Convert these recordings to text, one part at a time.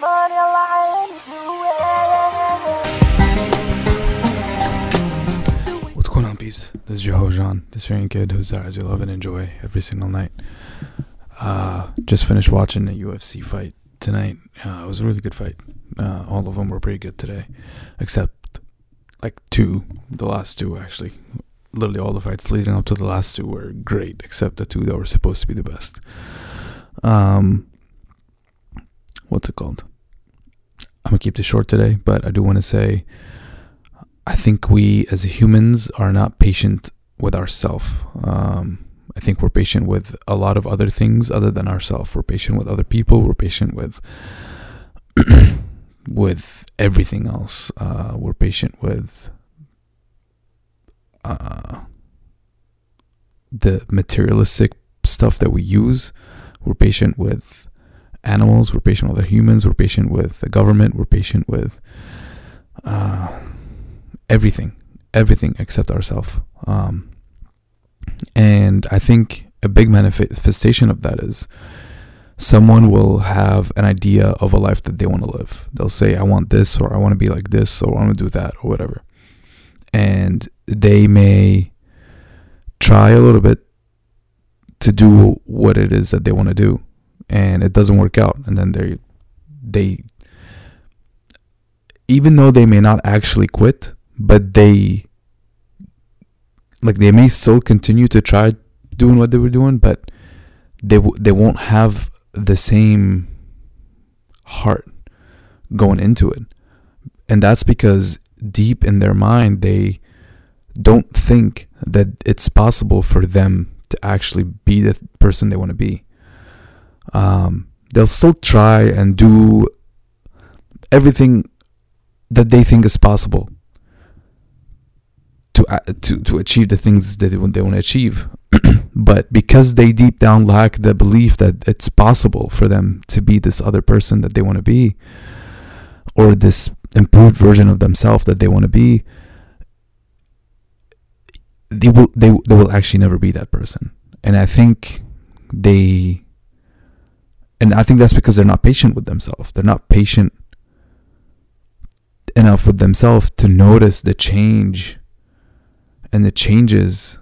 money lying What's going on, peeps? This is your host, Jean, the Syrian kid who's there as you love and enjoy every single night. Uh, just finished watching a UFC fight tonight. Uh, it was a really good fight. Uh, all of them were pretty good today, except like two. The last two, actually. Literally, all the fights leading up to the last two were great, except the two that were supposed to be the best. Um, what's it called? I'm gonna keep this short today, but I do want to say I think we as humans are not patient with ourselves. Um, I think we're patient with a lot of other things other than ourselves. We're patient with other people. We're patient with with everything else. Uh, we're patient with uh, the materialistic stuff that we use. We're patient with animals. We're patient with other humans. We're patient with the government. We're patient with uh, everything, everything except ourselves. Um, and I think a big manifestation of that is someone will have an idea of a life that they want to live. They'll say, I want this, or I want to be like this, or I want to do that, or whatever. And they may try a little bit to do what it is that they want to do, and it doesn't work out. And then they, they, even though they may not actually quit, but they like they may still continue to try doing what they were doing but they w- they won't have the same heart going into it and that's because deep in their mind they don't think that it's possible for them to actually be the person they want to be um, they'll still try and do everything that they think is possible to uh, to to achieve the things that they want, they want to achieve. but because they deep down lack the belief that it's possible for them to be this other person that they want to be, or this improved version of themselves that they want to be, they will they they will actually never be that person. And I think they and I think that's because they're not patient with themselves. They're not patient enough with themselves to notice the change and the changes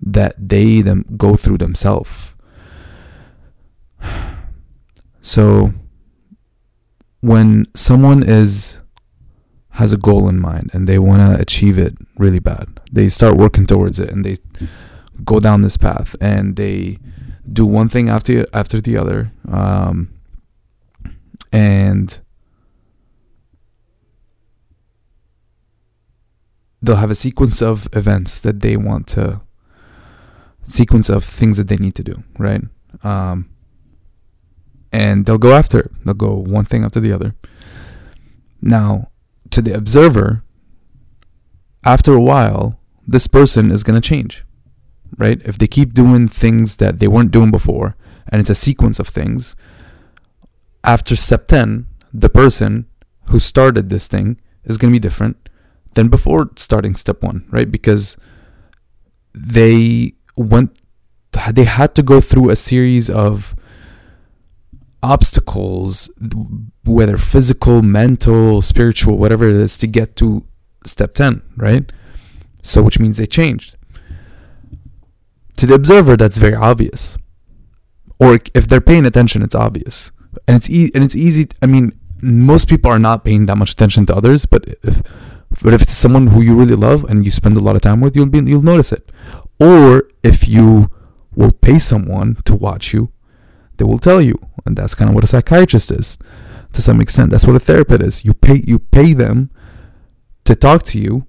that they them go through themselves. So when someone is has a goal in mind and they want to achieve it really bad, they start working towards it and they go down this path and they do one thing after after the other, um, and they'll have a sequence of events that they want to sequence of things that they need to do right? Um, and they'll go after it. They'll go one thing after the other. Now to the observer after a while this person is going to change right if they keep doing things that they weren't doing before and it's a sequence of things after step 10 the person who started this thing is going to be different than before starting step one, right? Because they went, they had to go through a series of obstacles, whether physical, mental, spiritual, whatever it is, to get to step 10, right? So, which means they changed. To the observer, that's very obvious. Or if they're paying attention, it's obvious. And it's e- and it's easy. I mean, most people are not paying that much attention to others, but if but if it's someone who you really love and you spend a lot of time with, you'll be you'll notice it. Or if you will pay someone to watch you, they will tell you, and that's kind of what a psychiatrist is, to some extent. That's what a therapist is. You pay you pay them to talk to you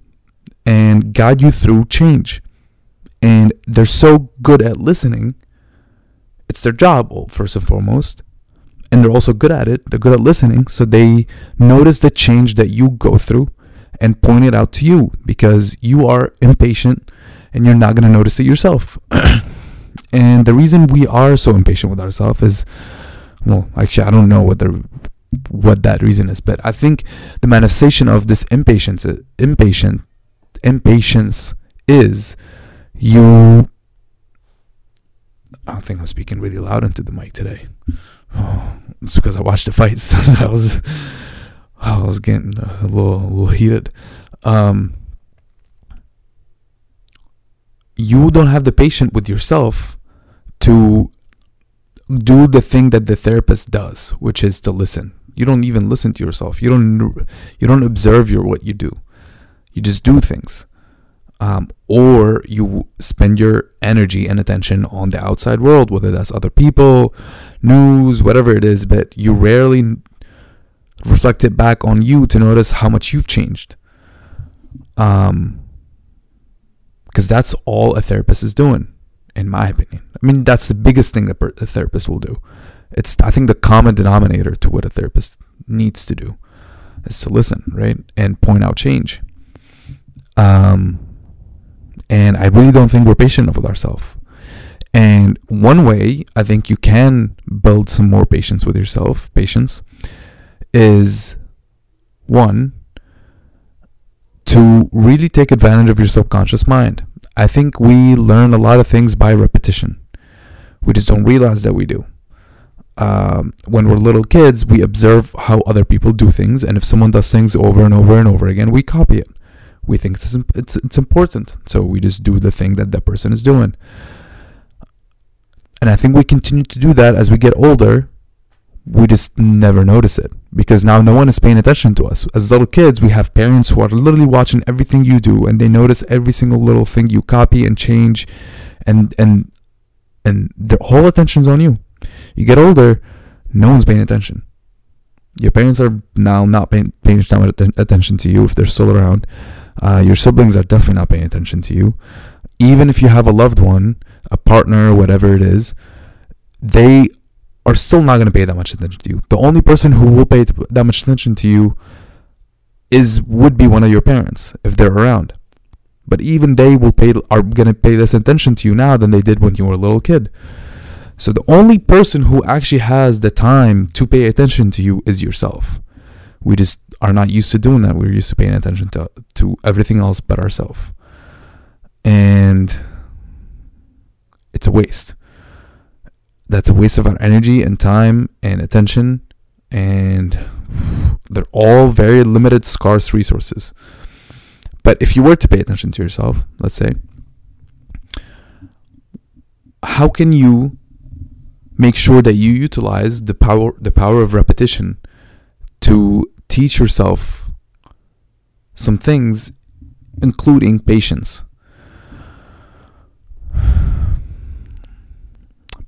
and guide you through change, and they're so good at listening. It's their job, first and foremost, and they're also good at it. They're good at listening, so they notice the change that you go through and point it out to you because you are impatient and you're not going to notice it yourself. and the reason we are so impatient with ourselves is well, actually I don't know what the what that reason is, but I think the manifestation of this impatience impatient impatience is you I don't think I'm speaking really loud into the mic today. Oh, it's because I watched the fights. I was I was getting a little a little heated. Um, you don't have the patience with yourself to do the thing that the therapist does, which is to listen. You don't even listen to yourself. You don't you don't observe your what you do. You just do things. Um, or you spend your energy and attention on the outside world, whether that's other people, news, whatever it is, but you rarely reflect it back on you to notice how much you've changed. Um, because that's all a therapist is doing, in my opinion. I mean, that's the biggest thing that a therapist will do. It's, I think, the common denominator to what a therapist needs to do is to listen, right, and point out change. Um, and I really don't think we're patient with ourselves. And one way I think you can build some more patience with yourself, patience, is one, to really take advantage of your subconscious mind. I think we learn a lot of things by repetition. We just don't realize that we do. Um, when we're little kids, we observe how other people do things, and if someone does things over and over and over again, we copy it. We think it's, it's, it's important, so we just do the thing that that person is doing. And I think we continue to do that as we get older. We just never notice it because now no one is paying attention to us. As little kids, we have parents who are literally watching everything you do and they notice every single little thing you copy and change and and and their whole attention's on you. You get older, no one's paying attention. Your parents are now not paying, paying attention to you if they're still around. Uh, your siblings are definitely not paying attention to you. Even if you have a loved one, a partner, whatever it is, they are still not going to pay that much attention to you. The only person who will pay that much attention to you is would be one of your parents if they're around. But even they will pay are going to pay less attention to you now than they did when you were a little kid. So the only person who actually has the time to pay attention to you is yourself. We just are not used to doing that. We're used to paying attention to to everything else but ourselves. And it's a waste that's a waste of our energy and time and attention and they're all very limited scarce resources but if you were to pay attention to yourself let's say how can you make sure that you utilize the power the power of repetition to teach yourself some things including patience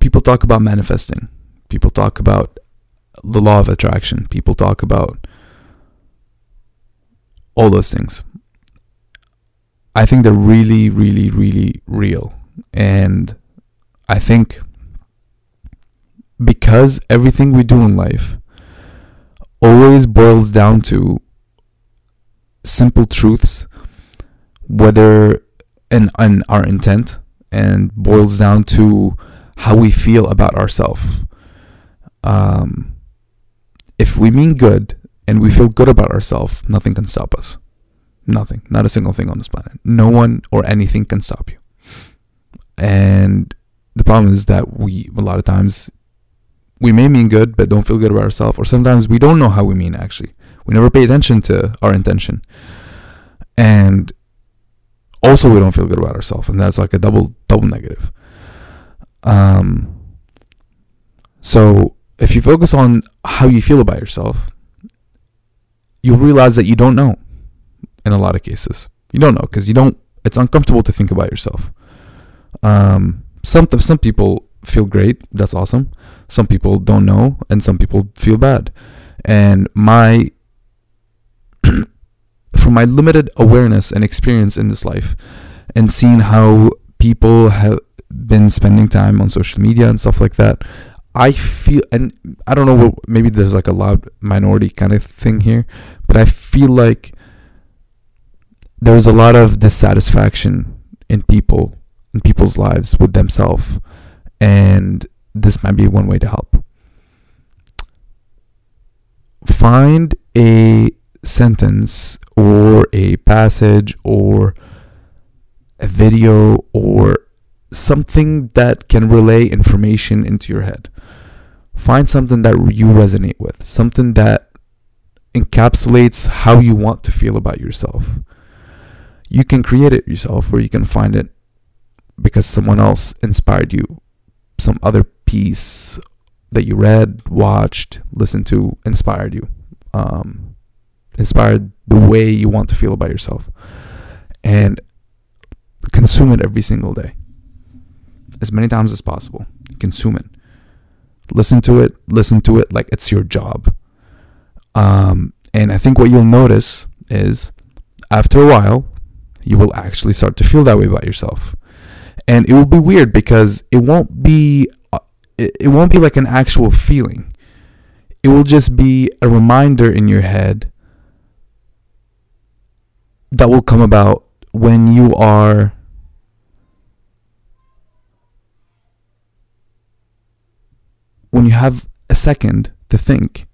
people talk about manifesting. People talk about the law of attraction. People talk about all those things. I think they're really, really, really real. And I think because everything we do in life always boils down to simple truths, whether and, in our intent, and boils down to how we feel about ourselves. Um, if we mean good and we feel good about ourselves, nothing can stop us. Nothing. Not a single thing on this planet. No one or anything can stop you. And the problem is that we, a lot of times, we may mean good but don't feel good about ourselves, or sometimes we don't know how we mean actually. We never pay attention to our intention. And also we don't feel good about ourselves, and that's like a double double negative. Um, so if you focus on how you feel about yourself, you'll realize that you don't know in a lot of cases. You don't know because you don't, it's uncomfortable to think about yourself. Um, some, some people feel great. That's awesome. Some people don't know and some people feel bad. And my, from my limited awareness and experience in this life and seeing how people have been spending time on social media and stuff like that, I feel, and I don't know, maybe there's like a loud minority kind of thing here, but I feel like there's a lot of dissatisfaction in people, in people's lives with themselves, and this might be one way to help. Find a sentence or a passage or a video or something that can relay information into your head. Find something that you resonate with, something that encapsulates how you want to feel about yourself. You can create it yourself, or you can find it because someone else inspired you, some other piece that you read, watched, listened to, inspired you, um, inspired the way you want to feel about yourself, and consume it every single day, as many times as possible. Consume it, listen to it, listen to it like it's your job. Um, and I think what you'll notice is after a while, you will actually start to feel that way about yourself and it will be weird because it won't be uh, it won't be like an actual feeling. It will just be a reminder in your head that will come about when you are when you have a second to think.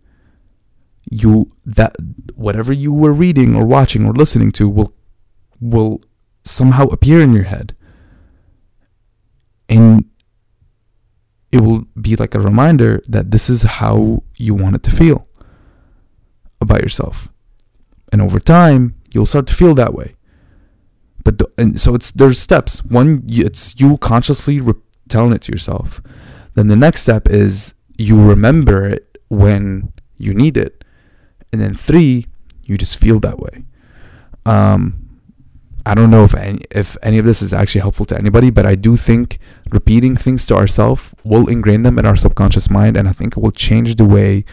You that whatever you were reading or watching or listening to will will somehow appear in your head and it will be like a reminder that this is how you want it to feel about yourself. And over time you'll start to feel that way. But the, and so it's there's steps. One it's you consciously re- telling it to yourself. Then the next step is you remember it when you need it. And then three you just feel that way. Um I don't know if any, if any of this is actually helpful to anybody, but I do think repeating things to ourselves will ingrain them in our subconscious mind, and I think it will change the way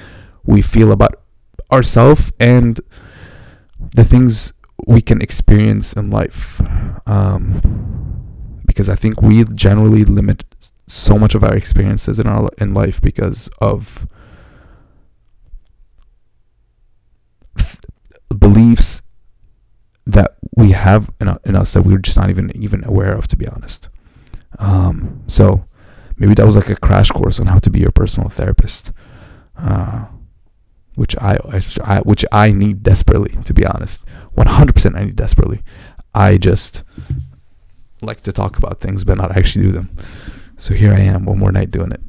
we feel about ourselves and the things we can experience in life. Um, because I think we generally limit so much of our experiences in our in life because of beliefs that we have in, in us that we're just not even even aware of, to be honest. Um, so maybe that was like a crash course on how to be your personal therapist, uh, which I, I which I need desperately, to be honest. One hundred percent, I need desperately. I just like to talk about things, but not actually do them. So here I am, one more night doing it.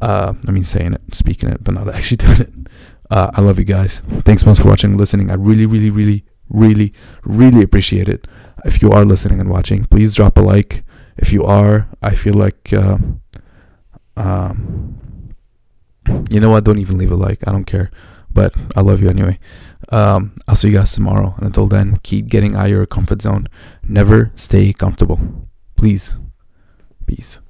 Uh, I mean, saying it, speaking it, but not actually doing it. Uh, I love you guys. Thanks so much for watching, listening. I really, really, really, really, really appreciate it. If you are listening and watching, please drop a like. If you are, I feel like, uh, um, you know what? Don't even leave a like. I don't care. But I love you anyway. Um, I'll see you guys tomorrow. And until then, keep getting out of your comfort zone. Never stay comfortable. Please. Peace.